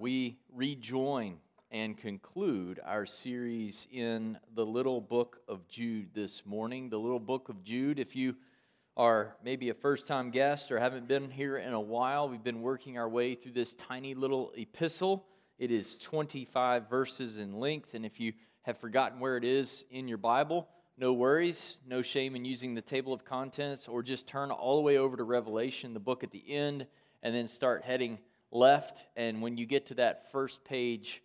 We rejoin and conclude our series in the little book of Jude this morning. The little book of Jude, if you are maybe a first time guest or haven't been here in a while, we've been working our way through this tiny little epistle. It is 25 verses in length, and if you have forgotten where it is in your Bible, no worries, no shame in using the table of contents, or just turn all the way over to Revelation, the book at the end, and then start heading left, and when you get to that first page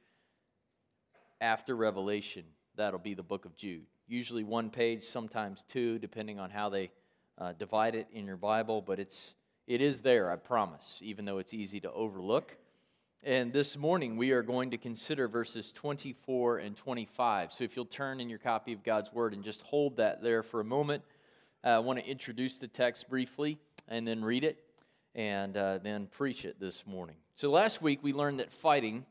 after Revelation, that'll be the book of Jude. Usually one page, sometimes two, depending on how they uh, divide it in your Bible, but it's it is there, I promise, even though it's easy to overlook. And this morning we are going to consider verses 24 and 25. So if you'll turn in your copy of God's Word and just hold that there for a moment, uh, I want to introduce the text briefly and then read it and uh, then preach it this morning. So, last week we learned that fighting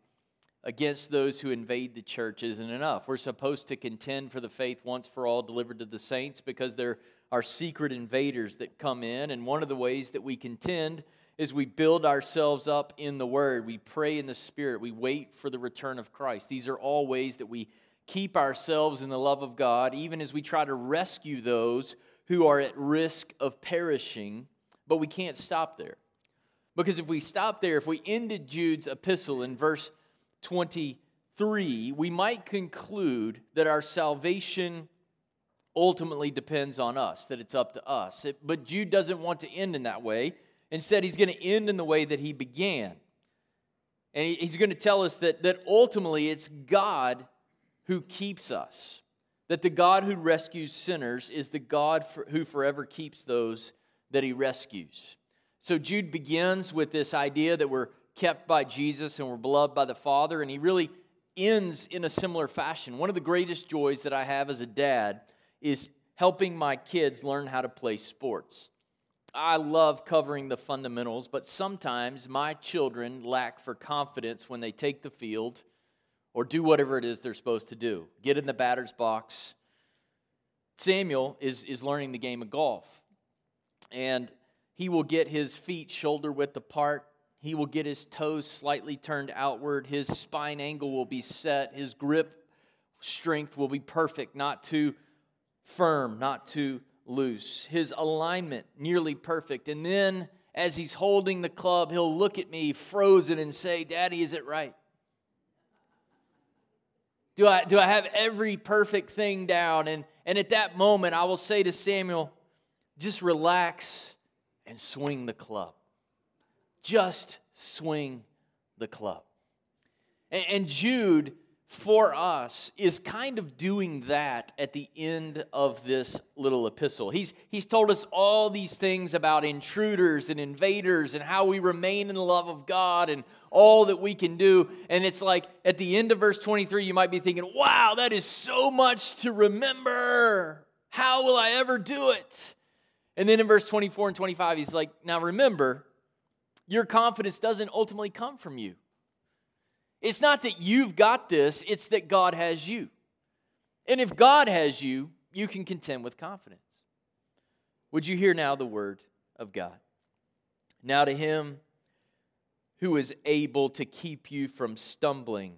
against those who invade the church isn't enough. We're supposed to contend for the faith once for all delivered to the saints because there are secret invaders that come in. And one of the ways that we contend is we build ourselves up in the Word, we pray in the Spirit, we wait for the return of Christ. These are all ways that we keep ourselves in the love of God, even as we try to rescue those who are at risk of perishing but we can't stop there. Because if we stop there, if we ended Jude's epistle in verse 23, we might conclude that our salvation ultimately depends on us, that it's up to us. It, but Jude doesn't want to end in that way. Instead, he's going to end in the way that he began. And he, he's going to tell us that, that ultimately it's God who keeps us, that the God who rescues sinners is the God for, who forever keeps those that he rescues. So Jude begins with this idea that we're kept by Jesus and we're beloved by the Father, and he really ends in a similar fashion. One of the greatest joys that I have as a dad is helping my kids learn how to play sports. I love covering the fundamentals, but sometimes my children lack for confidence when they take the field or do whatever it is they're supposed to do. Get in the batter's box. Samuel is, is learning the game of golf and he will get his feet shoulder width apart. He will get his toes slightly turned outward. His spine angle will be set. His grip strength will be perfect, not too firm, not too loose. His alignment nearly perfect. And then as he's holding the club, he'll look at me frozen and say, Daddy, is it right? Do I, do I have every perfect thing down? And, and at that moment, I will say to Samuel, just relax and swing the club. Just swing the club. And, Jude, for us, is kind of doing that at the end of this little epistle. He's, he's told us all these things about intruders and invaders and how we remain in the love of God and all that we can do. And it's like at the end of verse 23, you might be thinking, wow, that is so much to remember. How will I ever do it? And then in verse 24 and 25, he's like, Now remember, your confidence doesn't ultimately come from you. It's not that you've got this, it's that God has you. And if God has you, you can contend with confidence. Would you hear now the word of God? Now to him who is able to keep you from stumbling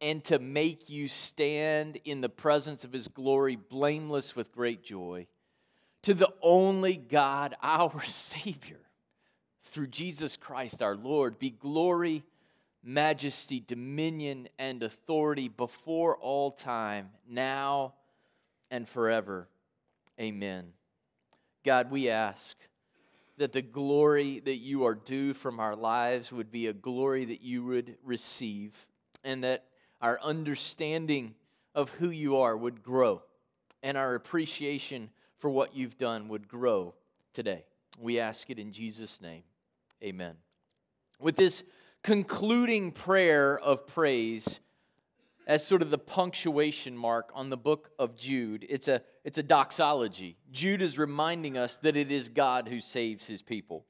and to make you stand in the presence of his glory blameless with great joy to the only God, our Savior, through Jesus Christ our Lord, be glory, majesty, dominion, and authority before all time, now and forever. Amen. God, we ask that the glory that you are due from our lives would be a glory that you would receive, and that our understanding of who you are would grow, and our appreciation for what you've done would grow today. We ask it in Jesus' name. Amen. With this concluding prayer of praise as sort of the punctuation mark on the book of Jude, it's a, it's a doxology. Jude is reminding us that it is God who saves his people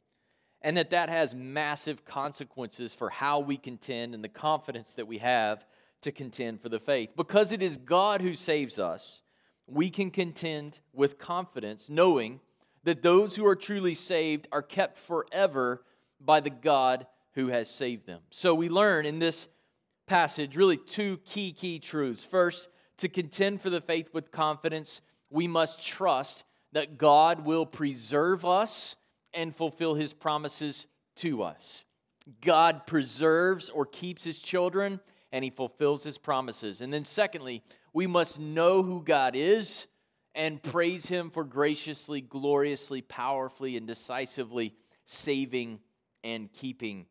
and that that has massive consequences for how we contend and the confidence that we have to contend for the faith. Because it is God who saves us, we can contend with confidence, knowing that those who are truly saved are kept forever by the God who has saved them. So we learn in this passage really two key, key truths. First, to contend for the faith with confidence, we must trust that God will preserve us and fulfill his promises to us. God preserves or keeps his children and he fulfills his promises. And then, secondly, we must know who God is and praise him for graciously, gloriously, powerfully, and decisively saving and keeping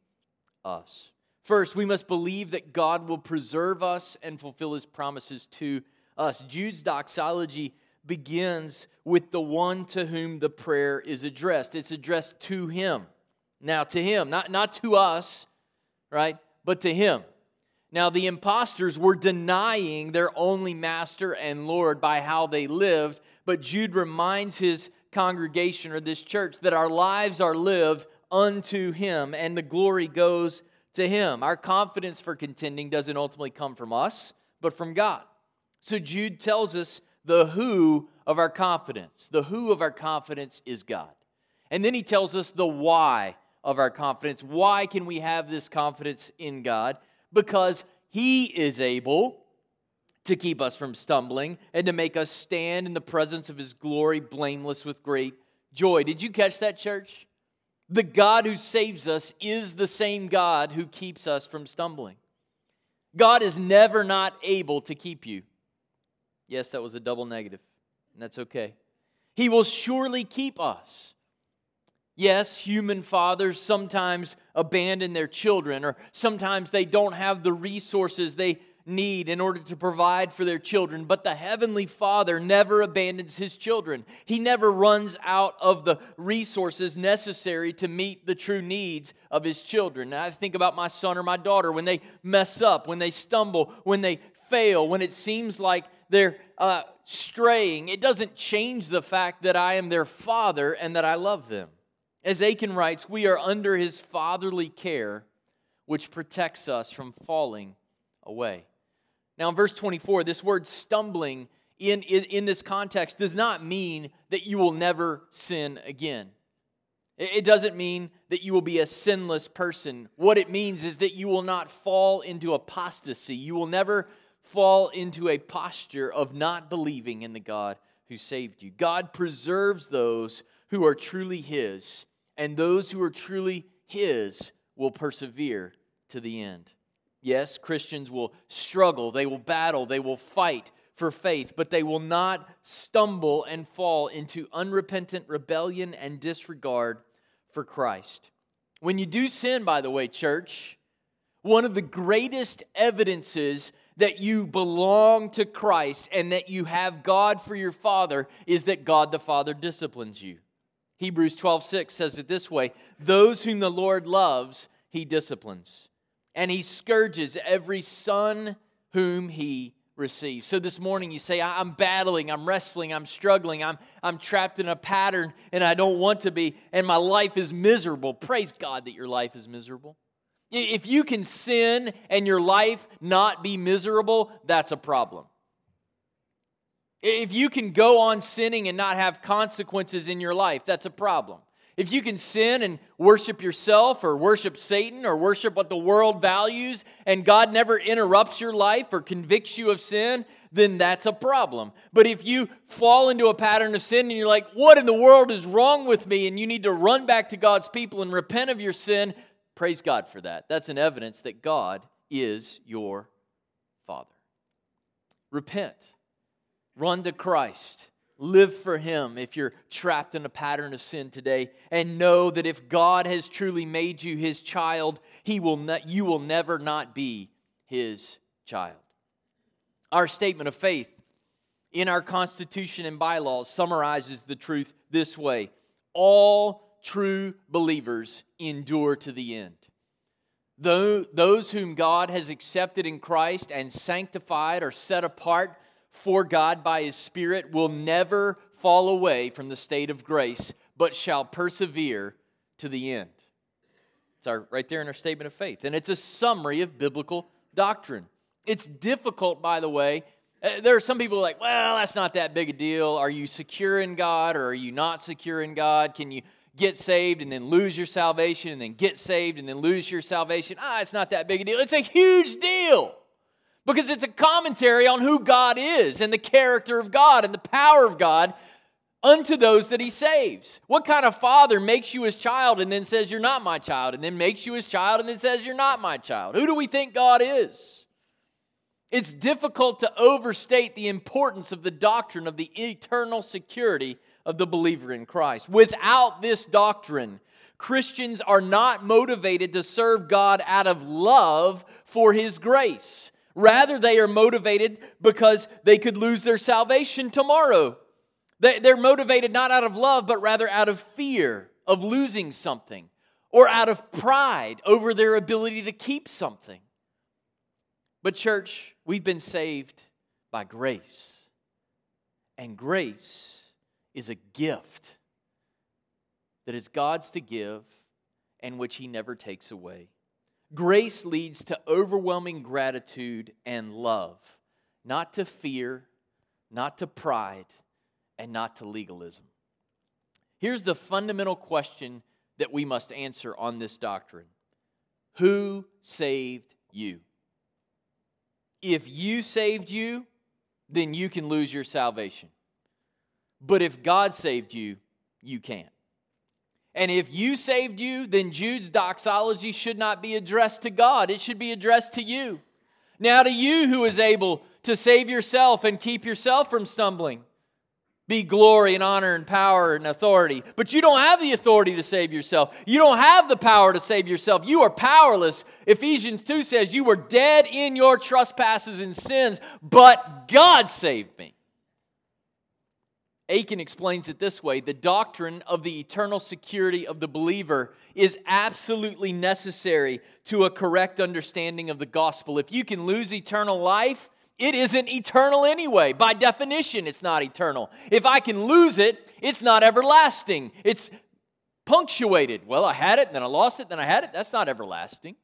us. First, we must believe that God will preserve us and fulfill his promises to us. Jude's doxology begins with the one to whom the prayer is addressed. It's addressed to him. Now, to him, not, not to us, right, but to him. Now, the impostors were denying their only master and Lord by how they lived, but Jude reminds his congregation or this church that our lives are lived unto him and the glory goes to him. Our confidence for contending doesn't ultimately come from us, but from God. So Jude tells us the who of our confidence. The who of our confidence is God. And then he tells us the why of our confidence. Why can we have this confidence in God? Because He is able to keep us from stumbling and to make us stand in the presence of His glory, blameless with great joy. Did you catch that, church? The God who saves us is the same God who keeps us from stumbling. God is never not able to keep you. Yes, that was a double negative, and that's okay. He will surely keep us. Yes, human fathers sometimes abandon their children, or sometimes they don't have the resources they need in order to provide for their children. But the Heavenly Father never abandons His children. He never runs out of the resources necessary to meet the true needs of His children. Now, I think about my son or my daughter when they mess up, when they stumble, when they fail, when it seems like they're uh, straying. It doesn't change the fact that I am their father and that I love them. As Akin writes, we are under his fatherly care, which protects us from falling away. Now, in verse 24, this word stumbling in, in, in this context does not mean that you will never sin again. It doesn't mean that you will be a sinless person. What it means is that you will not fall into apostasy. You will never fall into a posture of not believing in the God who saved you. God preserves those who are truly His and those who are truly His will persevere to the end. Yes, Christians will struggle, they will battle, they will fight for faith, but they will not stumble and fall into unrepentant rebellion and disregard for Christ. When you do sin, by the way, church, one of the greatest evidences that you belong to Christ and that you have God for your Father is that God the Father disciplines you. Hebrews 12, 6 says it this way Those whom the Lord loves, he disciplines, and he scourges every son whom he receives. So this morning you say, I'm battling, I'm wrestling, I'm struggling, I'm, I'm trapped in a pattern and I don't want to be, and my life is miserable. Praise God that your life is miserable. If you can sin and your life not be miserable, that's a problem. If you can go on sinning and not have consequences in your life, that's a problem. If you can sin and worship yourself or worship Satan or worship what the world values and God never interrupts your life or convicts you of sin, then that's a problem. But if you fall into a pattern of sin and you're like, what in the world is wrong with me? And you need to run back to God's people and repent of your sin, praise God for that. That's an evidence that God is your Father. Repent. Run to Christ. Live for Him if you're trapped in a pattern of sin today. And know that if God has truly made you His child, he will ne- you will never not be His child. Our statement of faith in our Constitution and bylaws summarizes the truth this way All true believers endure to the end. Those whom God has accepted in Christ and sanctified or set apart for God by his Spirit will never fall away from the state of grace, but shall persevere to the end. It's our, right there in our statement of faith. And it's a summary of biblical doctrine. It's difficult, by the way. Uh, there are some people like, well, that's not that big a deal. Are you secure in God or are you not secure in God? Can you get saved and then lose your salvation and then get saved and then lose your salvation. Ah, it's not that big a deal. It's a huge deal because it's a commentary on who God is and the character of God and the power of God unto those that he saves. What kind of father makes you his child and then says you're not my child and then makes you his child and then says you're not my child? Who do we think God is? It's difficult to overstate the importance of the doctrine of the eternal security of the believer in Christ. Without this doctrine, Christians are not motivated to serve God out of love for His grace. Rather, they are motivated because they could lose their salvation tomorrow. They're motivated not out of love, but rather out of fear of losing something or out of pride over their ability to keep something. But, church, we've been saved by grace. And grace is a gift that is God's to give and which He never takes away. Grace leads to overwhelming gratitude and love, not to fear, not to pride, and not to legalism. Here's the fundamental question that we must answer on this doctrine Who saved you? If you saved you, then you can lose your salvation. But if God saved you, you can't. And if you saved you, then Jude's doxology should not be addressed to God, it should be addressed to you. Now, to you who is able to save yourself and keep yourself from stumbling, be glory and honor and power and authority. But you don't have the authority to save yourself. You don't have the power to save yourself. You are powerless. Ephesians 2 says, You were dead in your trespasses and sins, but God saved me. Akin explains it this way the doctrine of the eternal security of the believer is absolutely necessary to a correct understanding of the gospel. If you can lose eternal life, it isn't eternal anyway. By definition, it's not eternal. If I can lose it, it's not everlasting. It's punctuated. Well, I had it, then I lost it, then I had it. That's not everlasting.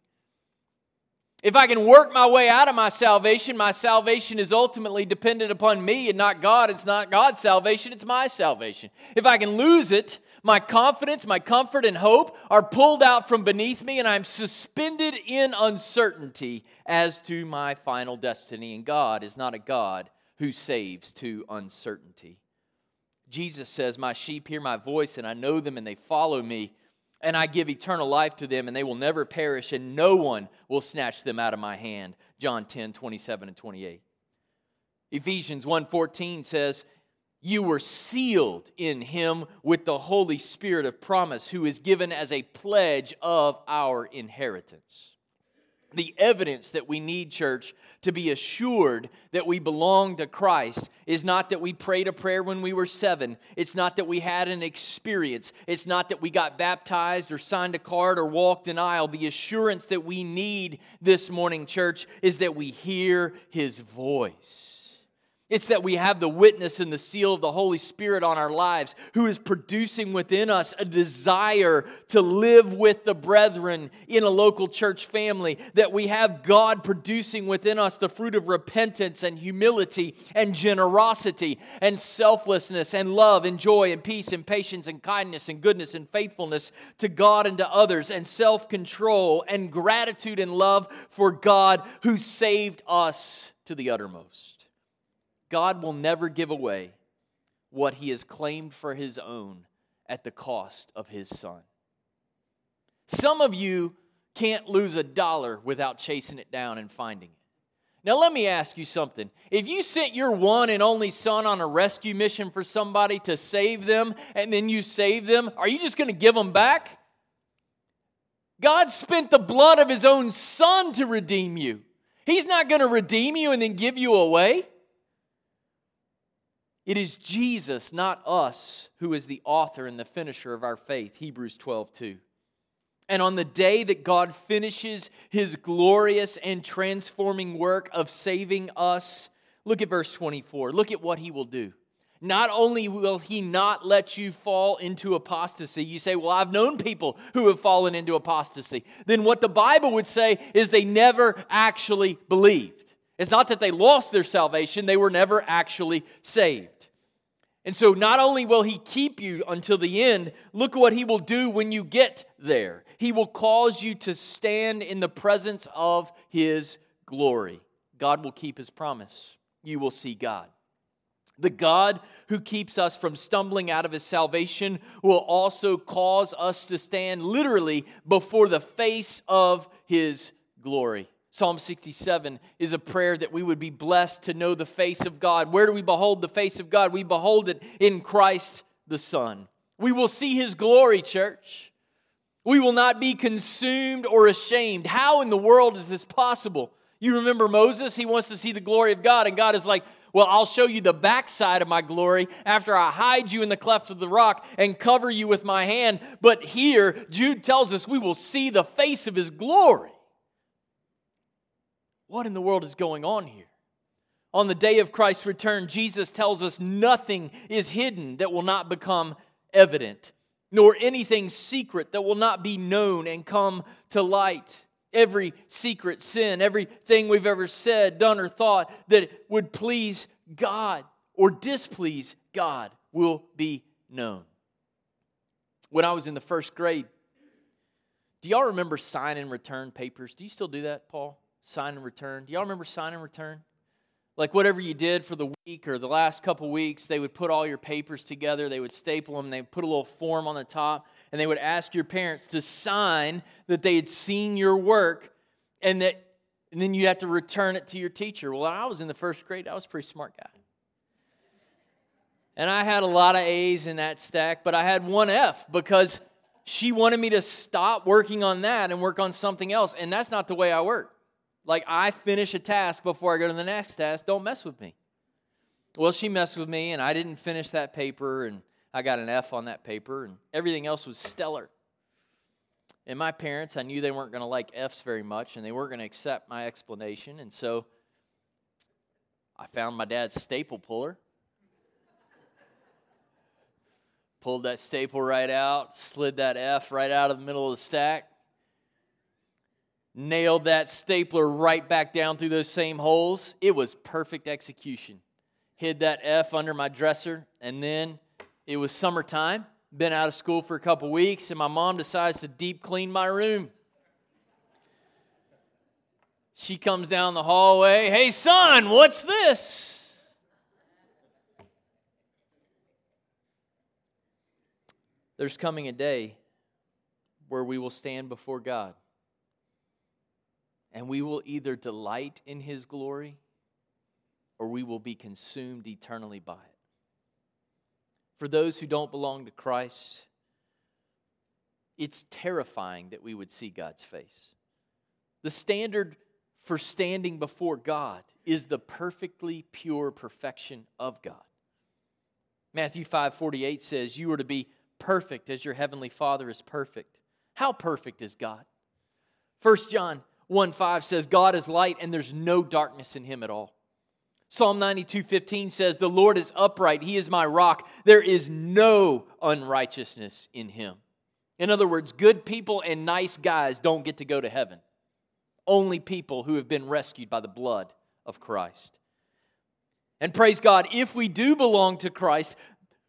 If I can work my way out of my salvation, my salvation is ultimately dependent upon me and not God. It's not God's salvation, it's my salvation. If I can lose it, my confidence, my comfort, and hope are pulled out from beneath me, and I'm suspended in uncertainty as to my final destiny. And God is not a God who saves to uncertainty. Jesus says, My sheep hear my voice, and I know them, and they follow me and I give eternal life to them, and they will never perish, and no one will snatch them out of my hand. John 10, 27 and 28. Ephesians 1:14 says, You were sealed in him with the Holy Spirit of promise, who is given as a pledge of our inheritance the evidence that we need, church, to be assured that we belong to Christ is not that we prayed a prayer when we were seven. It's not that we had an experience. It's not that we got baptized or signed a card or walked an aisle. The assurance that we need this morning, church, is that we hear His voice. It's that we have the witness and the seal of the Holy Spirit on our lives, who is producing within us a desire to live with the brethren in a local church family. That we have God producing within us the fruit of repentance and humility and generosity and selflessness and love and joy and peace and patience and kindness and goodness and faithfulness to God and to others and self control and gratitude and love for God who saved us to the uttermost. God will never give away what he has claimed for his own at the cost of his son. Some of you can't lose a dollar without chasing it down and finding it. Now, let me ask you something. If you sent your one and only son on a rescue mission for somebody to save them, and then you save them, are you just going to give them back? God spent the blood of his own son to redeem you. He's not going to redeem you and then give you away. It is Jesus, not us, who is the author and the finisher of our faith. Hebrews 12, 2. And on the day that God finishes his glorious and transforming work of saving us, look at verse 24. Look at what he will do. Not only will he not let you fall into apostasy, you say, Well, I've known people who have fallen into apostasy. Then what the Bible would say is they never actually believed. It's not that they lost their salvation, they were never actually saved. And so, not only will he keep you until the end, look what he will do when you get there. He will cause you to stand in the presence of his glory. God will keep his promise. You will see God. The God who keeps us from stumbling out of his salvation will also cause us to stand literally before the face of his glory. Psalm 67 is a prayer that we would be blessed to know the face of God. Where do we behold the face of God? We behold it in Christ the Son. We will see his glory, church. We will not be consumed or ashamed. How in the world is this possible? You remember Moses? He wants to see the glory of God, and God is like, Well, I'll show you the backside of my glory after I hide you in the cleft of the rock and cover you with my hand. But here, Jude tells us we will see the face of his glory. What in the world is going on here? On the day of Christ's return, Jesus tells us nothing is hidden that will not become evident, nor anything secret that will not be known and come to light. Every secret sin, everything we've ever said, done, or thought that would please God or displease God will be known. When I was in the first grade, do y'all remember sign and return papers? Do you still do that, Paul? Sign and return. Do y'all remember sign and return? Like whatever you did for the week or the last couple weeks, they would put all your papers together, they would staple them, they would put a little form on the top, and they would ask your parents to sign that they had seen your work and that and then you have to return it to your teacher. Well, I was in the first grade, I was a pretty smart guy. And I had a lot of A's in that stack, but I had one F because she wanted me to stop working on that and work on something else. And that's not the way I work. Like I finish a task before I go to the next task. Don't mess with me. Well, she messed with me, and I didn't finish that paper, and I got an F on that paper, and everything else was stellar. And my parents, I knew they weren't going to like F's very much, and they weren't going to accept my explanation. And so I found my dad's staple puller, pulled that staple right out, slid that F right out of the middle of the stack, nailed that stapler right back down through those same holes. It was perfect execution. Hid that F under my dresser, and then it was summertime. Been out of school for a couple weeks, and my mom decides to deep clean my room. She comes down the hallway. Hey, son, what's this? There's coming a day where we will stand before God and we will either delight in his glory or we will be consumed eternally by it. For those who don't belong to Christ, it's terrifying that we would see God's face. The standard for standing before God is the perfectly pure perfection of God. Matthew 5 48 says, You are to be perfect as your heavenly Father is perfect. How perfect is God? 1 John 1 5 says, God is light and there's no darkness in him at all. Psalm 92 15 says, The Lord is upright, he is my rock. There is no unrighteousness in him. In other words, good people and nice guys don't get to go to heaven. Only people who have been rescued by the blood of Christ. And praise God, if we do belong to Christ,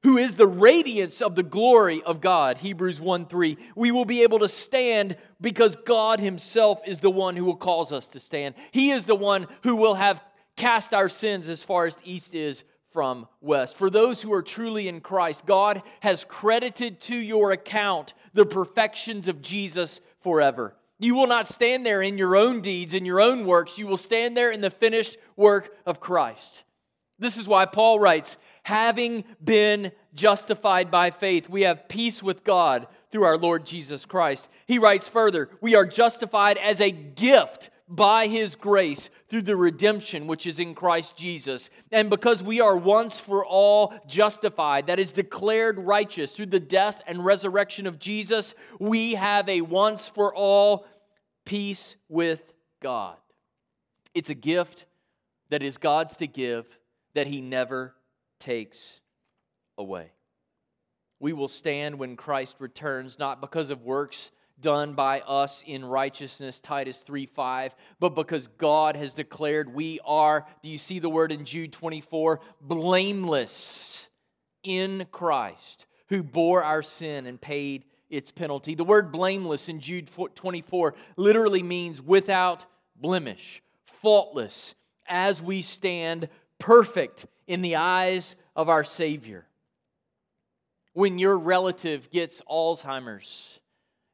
who is the radiance of the glory of God, Hebrews 1 3. We will be able to stand because God Himself is the one who will cause us to stand. He is the one who will have cast our sins as far as the east is from west. For those who are truly in Christ, God has credited to your account the perfections of Jesus forever. You will not stand there in your own deeds and your own works. You will stand there in the finished work of Christ. This is why Paul writes, having been justified by faith, we have peace with God through our Lord Jesus Christ. He writes further, we are justified as a gift by his grace through the redemption which is in Christ Jesus. And because we are once for all justified, that is declared righteous through the death and resurrection of Jesus, we have a once for all peace with God. It's a gift that is God's to give that he never takes away. We will stand when Christ returns, not because of works done by us in righteousness, Titus 3 5, but because God has declared we are, do you see the word in Jude 24? Blameless in Christ, who bore our sin and paid its penalty. The word blameless in Jude 24 literally means without blemish, faultless, as we stand perfect in the eyes of our Savior. When your relative gets Alzheimer's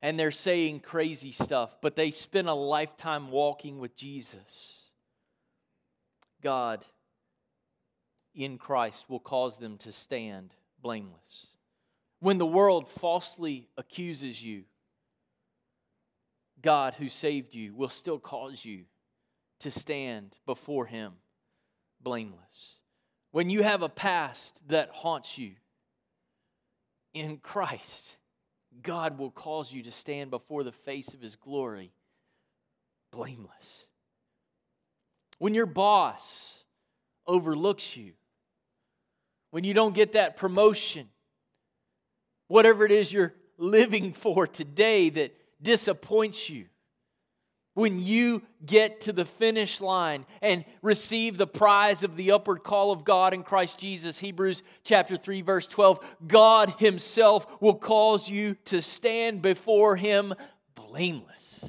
and they're saying crazy stuff, but they spend a lifetime walking with Jesus, God in Christ will cause them to stand blameless. When the world falsely accuses you, God who saved you will still cause you to stand before Him blameless. When you have a past that haunts you, in Christ, God will cause you to stand before the face of His glory blameless. When your boss overlooks you, when you don't get that promotion, whatever it is you're living for today that disappoints you, when you get to the finish line and receive the prize of the upward call of God in Christ Jesus, Hebrews chapter 3 verse 12, God himself will cause you to stand before him blameless.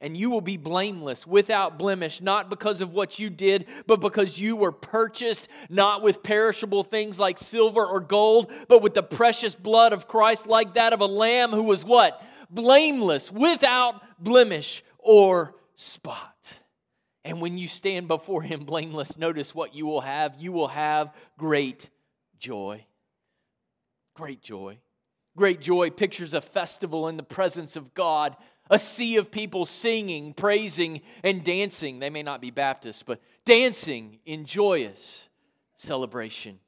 And you will be blameless, without blemish, not because of what you did, but because you were purchased not with perishable things like silver or gold, but with the precious blood of Christ, like that of a lamb who was what? Blameless, without blemish or spot. And when you stand before him blameless, notice what you will have. You will have great joy. Great joy. Great joy pictures a festival in the presence of God a sea of people singing, praising, and dancing. They may not be Baptists, but dancing in joyous celebration.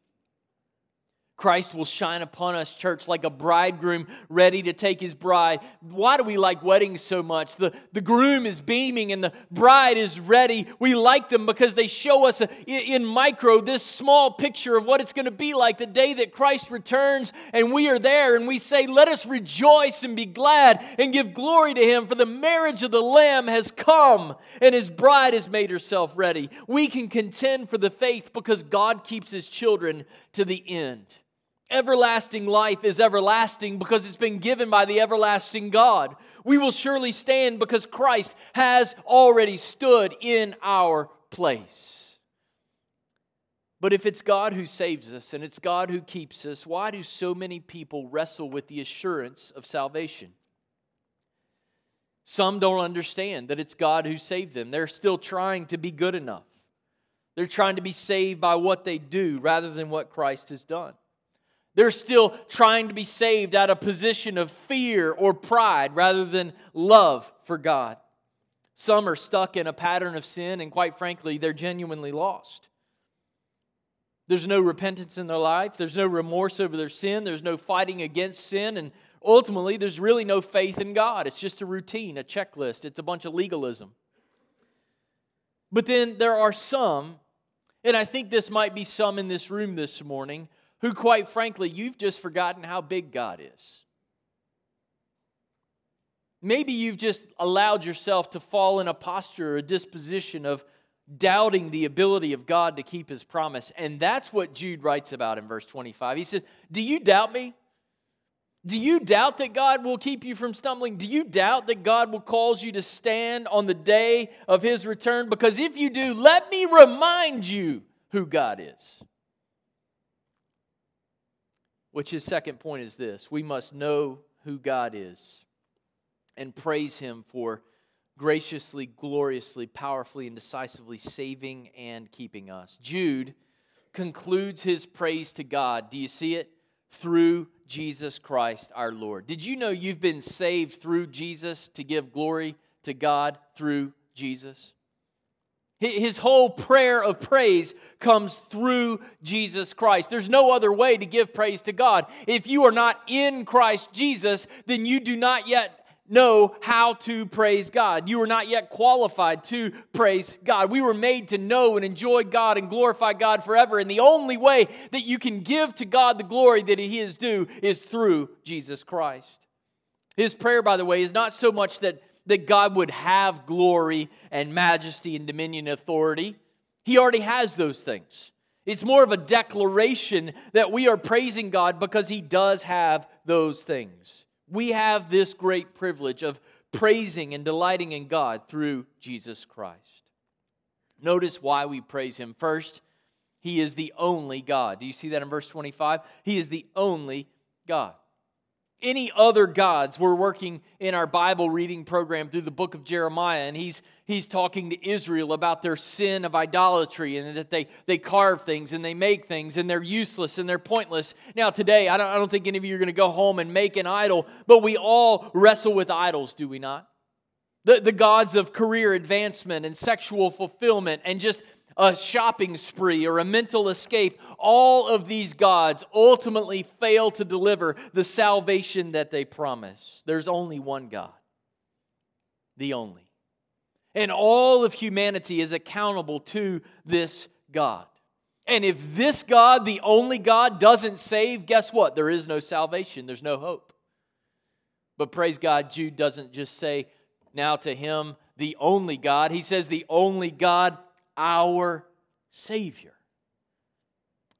Christ will shine upon us, church, like a bridegroom ready to take his bride. Why do we like weddings so much? The, the groom is beaming and the bride is ready. We like them because they show us a, in micro this small picture of what it's going to be like the day that Christ returns and we are there and we say, Let us rejoice and be glad and give glory to him, for the marriage of the Lamb has come and his bride has made herself ready. We can contend for the faith because God keeps his children to the end. Everlasting life is everlasting because it's been given by the everlasting God. We will surely stand because Christ has already stood in our place. But if it's God who saves us and it's God who keeps us, why do so many people wrestle with the assurance of salvation? Some don't understand that it's God who saved them. They're still trying to be good enough. They're trying to be saved by what they do rather than what Christ has done. They're still trying to be saved out of position of fear or pride rather than love for God. Some are stuck in a pattern of sin, and quite frankly, they're genuinely lost. There's no repentance in their life, there's no remorse over their sin, there's no fighting against sin, and ultimately, there's really no faith in God. It's just a routine, a checklist, it's a bunch of legalism. But then there are some, and I think this might be some in this room this morning, who, quite frankly, you've just forgotten how big God is. Maybe you've just allowed yourself to fall in a posture or a disposition of doubting the ability of God to keep his promise. And that's what Jude writes about in verse 25. He says, Do you doubt me? Do you doubt that God will keep you from stumbling? Do you doubt that God will cause you to stand on the day of his return? Because if you do, let me remind you who God is. Which his second point is this we must know who God is and praise him for graciously, gloriously, powerfully, and decisively saving and keeping us. Jude concludes his praise to God. Do you see it? Through Jesus Christ our Lord. Did you know you've been saved through Jesus to give glory to God through Jesus? His whole prayer of praise comes through Jesus Christ. There's no other way to give praise to God. If you are not in Christ Jesus, then you do not yet know how to praise God. You are not yet qualified to praise God. We were made to know and enjoy God and glorify God forever. And the only way that you can give to God the glory that He is due is through Jesus Christ. His prayer, by the way, is not so much that that God would have glory and majesty and dominion and authority. He already has those things. It's more of a declaration that we are praising God because He does have those things. We have this great privilege of praising and delighting in God through Jesus Christ. Notice why we praise Him. First, He is the only God. Do you see that in verse 25? He is the only God any other gods. We're working in our Bible reading program through the book of Jeremiah, and he's, he's talking to Israel about their sin of idolatry and that they, they carve things and they make things and they're useless and they're pointless. Now, today, I don't, I don't think any of you are going to go home and make an idol, but we all wrestle with idols, do we not? The, the gods of career advancement and sexual fulfillment and just a shopping spree or a mental escape, all of these gods ultimately fail to deliver the salvation that they promise. There's only one God, the only. And all of humanity is accountable to this God. And if this God, the only God, doesn't save, guess what? There is no salvation, there's no hope. But praise God, Jude doesn't just say now to him, the only God. He says, the only God our Savior.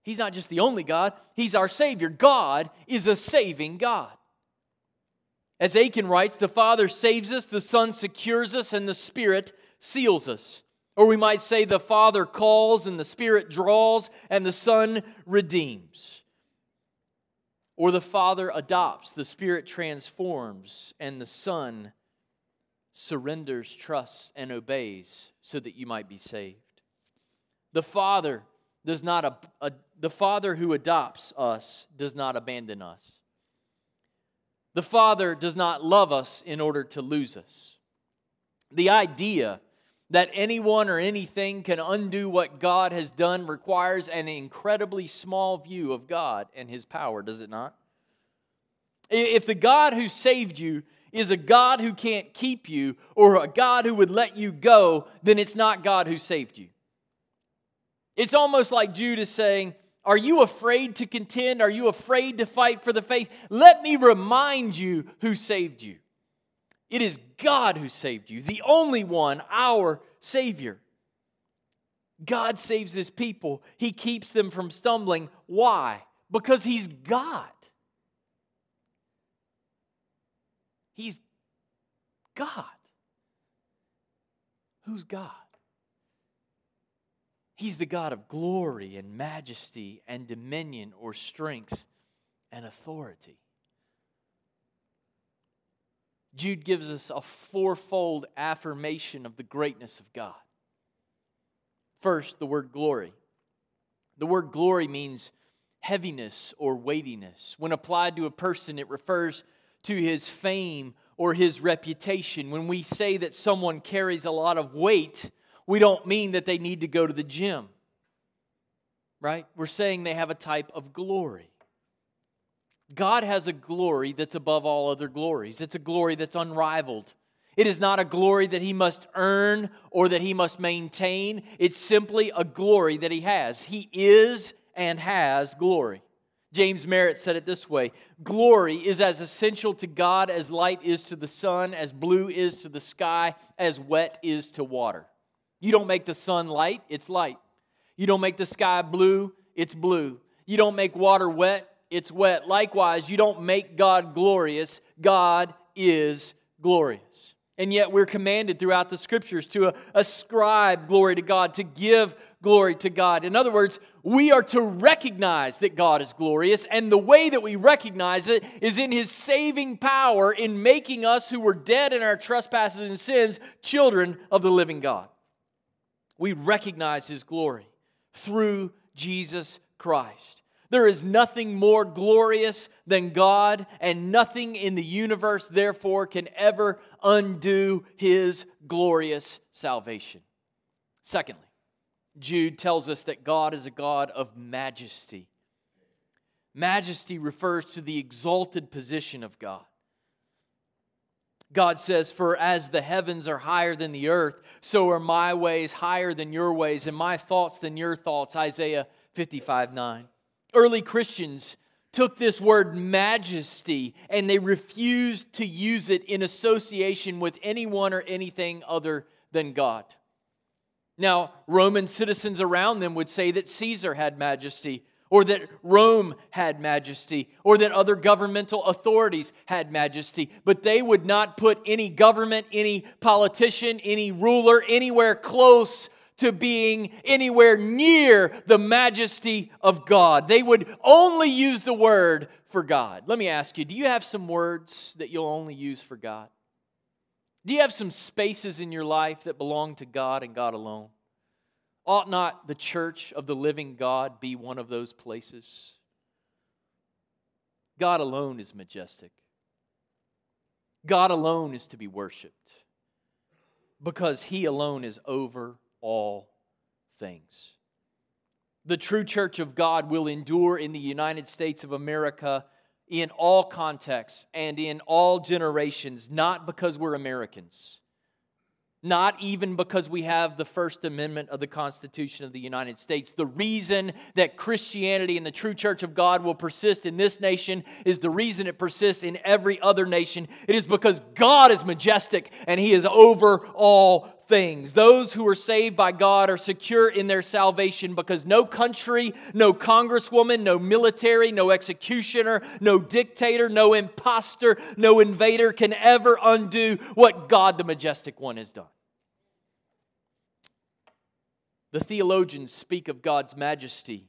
He's not just the only God, He's our Savior. God is a saving God. As Akin writes, the Father saves us, the Son secures us, and the Spirit seals us. Or we might say the Father calls, and the Spirit draws, and the Son redeems. Or the Father adopts, the Spirit transforms, and the Son surrenders, trusts, and obeys so that you might be saved. The Father does not, a, a, the Father who adopts us does not abandon us. The Father does not love us in order to lose us. The idea that anyone or anything can undo what God has done requires an incredibly small view of God and His power, does it not? If the God who saved you is a God who can't keep you or a God who would let you go, then it's not God who saved you. It's almost like Jude is saying, Are you afraid to contend? Are you afraid to fight for the faith? Let me remind you who saved you. It is God who saved you, the only one, our Savior. God saves His people, He keeps them from stumbling. Why? Because He's God. He's God. Who's God? He's the God of glory and majesty and dominion or strength and authority. Jude gives us a fourfold affirmation of the greatness of God. First, the word glory. The word glory means heaviness or weightiness. When applied to a person, it refers to his fame or his reputation. When we say that someone carries a lot of weight, we don't mean that they need to go to the gym, right? We're saying they have a type of glory. God has a glory that's above all other glories, it's a glory that's unrivaled. It is not a glory that he must earn or that he must maintain. It's simply a glory that he has. He is and has glory. James Merritt said it this way Glory is as essential to God as light is to the sun, as blue is to the sky, as wet is to water. You don't make the sun light, it's light. You don't make the sky blue, it's blue. You don't make water wet, it's wet. Likewise, you don't make God glorious, God is glorious. And yet, we're commanded throughout the scriptures to ascribe glory to God, to give glory to God. In other words, we are to recognize that God is glorious, and the way that we recognize it is in His saving power in making us who were dead in our trespasses and sins children of the living God we recognize his glory through Jesus Christ. There is nothing more glorious than God, and nothing in the universe, therefore, can ever undo his glorious salvation. Secondly, Jude tells us that God is a God of majesty. Majesty refers to the exalted position of God. God says, For as the heavens are higher than the earth, so are my ways higher than your ways, and my thoughts than your thoughts. Isaiah 55 9. Early Christians took this word majesty and they refused to use it in association with anyone or anything other than God. Now, Roman citizens around them would say that Caesar had majesty, or that Rome had majesty, or that other governmental authorities had majesty, but they would not put any government, any politician, any ruler anywhere close to being anywhere near the majesty of God. They would only use the word for God. Let me ask you do you have some words that you'll only use for God? Do you have some spaces in your life that belong to God and God alone? Ought not the church of the living God be one of those places? God alone is majestic. God alone is to be worshiped because He alone is over all things. The true church of God will endure in the United States of America in all contexts and in all generations, not because we're Americans, not even because we have the First Amendment of the Constitution of the United States. The reason that Christianity and the true church of God will persist in this nation is the reason it persists in every other nation. It is because God is majestic and He is over all things. Those who are saved by God are secure in their salvation because no country, no congresswoman, no military, no executioner, no dictator, no impostor, no invader can ever undo what God the Majestic One has done. The theologians speak of God's majesty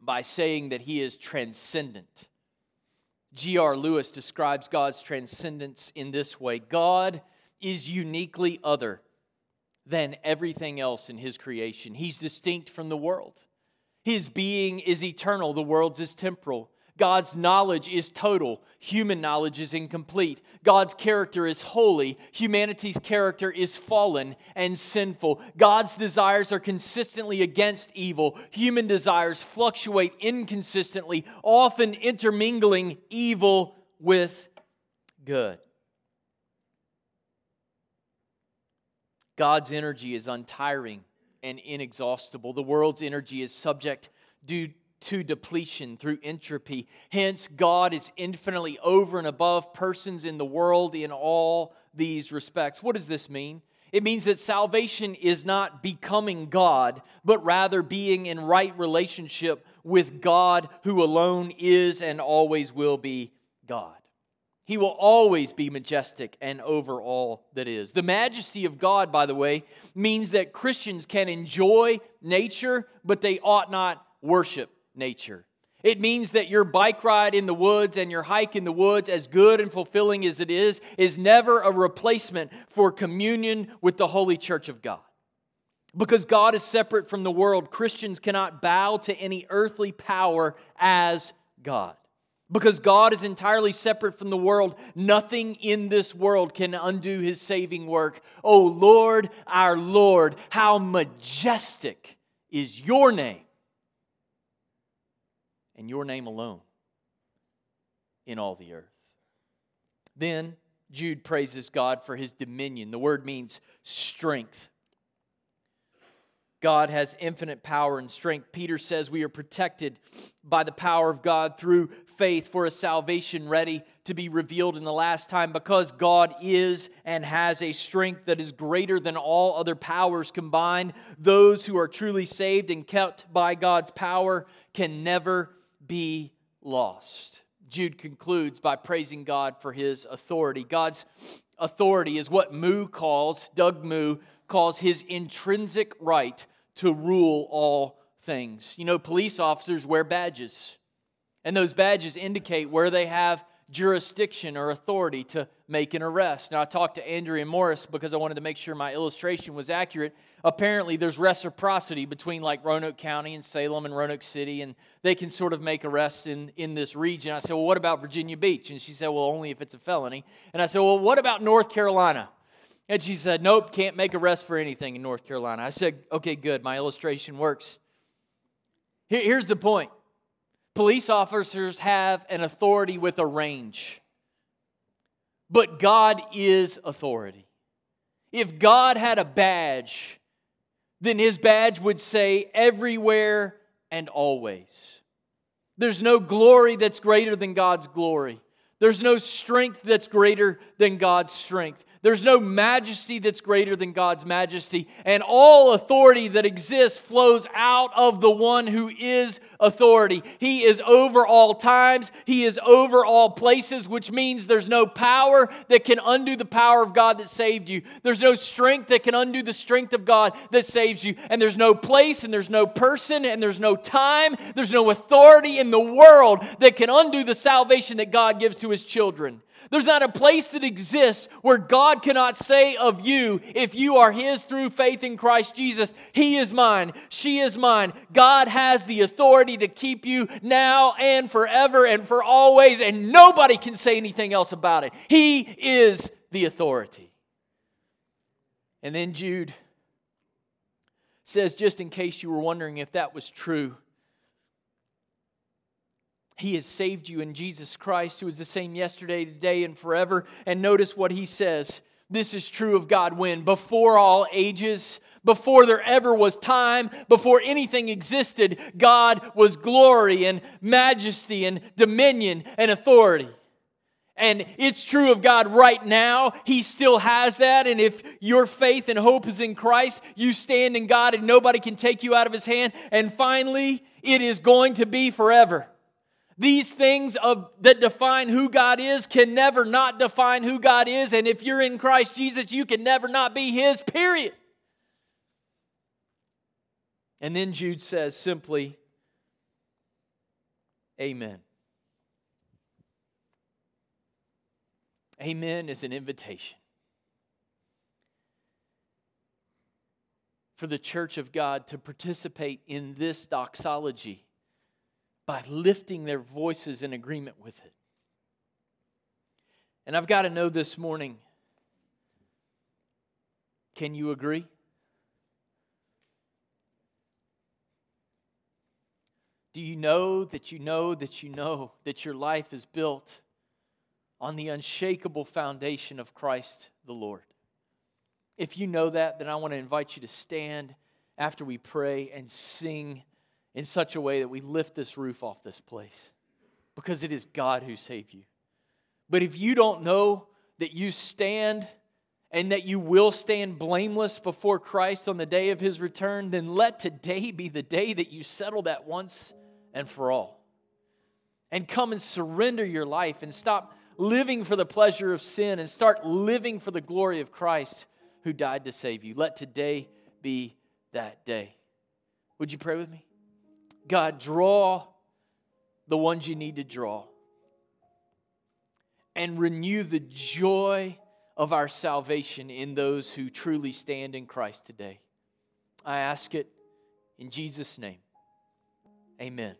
by saying that he is transcendent. G.R. Lewis describes God's transcendence in this way God is uniquely other than everything else in his creation. He's distinct from the world. His being is eternal, the world's is temporal. God's knowledge is total, human knowledge is incomplete. God's character is holy, humanity's character is fallen and sinful. God's desires are consistently against evil, human desires fluctuate inconsistently, often intermingling evil with good. God's energy is untiring and inexhaustible. The world's energy is subject due to depletion through entropy. Hence, God is infinitely over and above persons in the world in all these respects. What does this mean? It means that salvation is not becoming God, but rather being in right relationship with God, who alone is and always will be God. He will always be majestic and over all that is. The majesty of God, by the way, means that Christians can enjoy nature, but they ought not worship nature. It means that your bike ride in the woods and your hike in the woods, as good and fulfilling as it is, is never a replacement for communion with the holy church of God. Because God is separate from the world, Christians cannot bow to any earthly power as God. Because God is entirely separate from the world, nothing in this world can undo his saving work. Oh Lord, our Lord, how majestic is your name, and your name alone in all the earth. Then Jude praises God for his dominion. The word means strength. God has infinite power and strength. Peter says we are protected by the power of God through faith for a salvation ready to be revealed in the last time because God is and has a strength that is greater than all other powers combined. Those who are truly saved and kept by God's power can never be lost. Jude concludes by praising God for his authority. God's authority is what Moo calls, Doug Moo, calls his intrinsic right to rule all things. You know, police officers wear badges, and those badges indicate where they have jurisdiction or authority to make an arrest. Now, I talked to Andrea Morris because I wanted to make sure my illustration was accurate. Apparently, there's reciprocity between like Roanoke County and Salem and Roanoke City, and they can sort of make arrests in, in this region. I said, Well, what about Virginia Beach? And she said, Well, only if it's a felony. And I said, Well, what about North Carolina? And she said, Nope, can't make arrest for anything in North Carolina. I said, Okay, good. My illustration works. Here's the point police officers have an authority with a range, but God is authority. If God had a badge, then his badge would say everywhere and always. There's no glory that's greater than God's glory. There's no strength that's greater than God's strength. There's no majesty that's greater than God's majesty. And all authority that exists flows out of the one who is authority. He is over all times, He is over all places, which means there's no power that can undo the power of God that saved you. There's no strength that can undo the strength of God that saves you. And there's no place, and there's no person, and there's no time, there's no authority in the world that can undo the salvation that God gives to His children. There's not a place that exists where God cannot say of you, if you are His through faith in Christ Jesus, He is mine, she is mine. God has the authority to keep you now and forever and for always, and nobody can say anything else about it. He is the authority. And then Jude says, just in case you were wondering if that was true, he has saved you in Jesus Christ, who is the same yesterday, today, and forever. And notice what he says. This is true of God when? Before all ages, before there ever was time, before anything existed, God was glory and majesty and dominion and authority. And it's true of God right now. He still has that. And if your faith and hope is in Christ, you stand in God and nobody can take you out of His hand. And finally, it is going to be forever. These things of, that define who God is can never not define who God is. And if you're in Christ Jesus, you can never not be His, period. And then Jude says simply, Amen. Amen is an invitation for the church of God to participate in this doxology by lifting their voices in agreement with it. And I've got to know this morning can you agree? Do you know that you know that you know that your life is built on the unshakable foundation of Christ the Lord? If you know that, then I want to invite you to stand after we pray and sing in such a way that we lift this roof off this place because it is God who saved you. But if you don't know that you stand and that you will stand blameless before Christ on the day of his return, then let today be the day that you settle that once and for all. And come and surrender your life and stop living for the pleasure of sin and start living for the glory of Christ who died to save you. Let today be that day. Would you pray with me? God, draw the ones you need to draw and renew the joy of our salvation in those who truly stand in Christ today. I ask it in Jesus' name. Amen.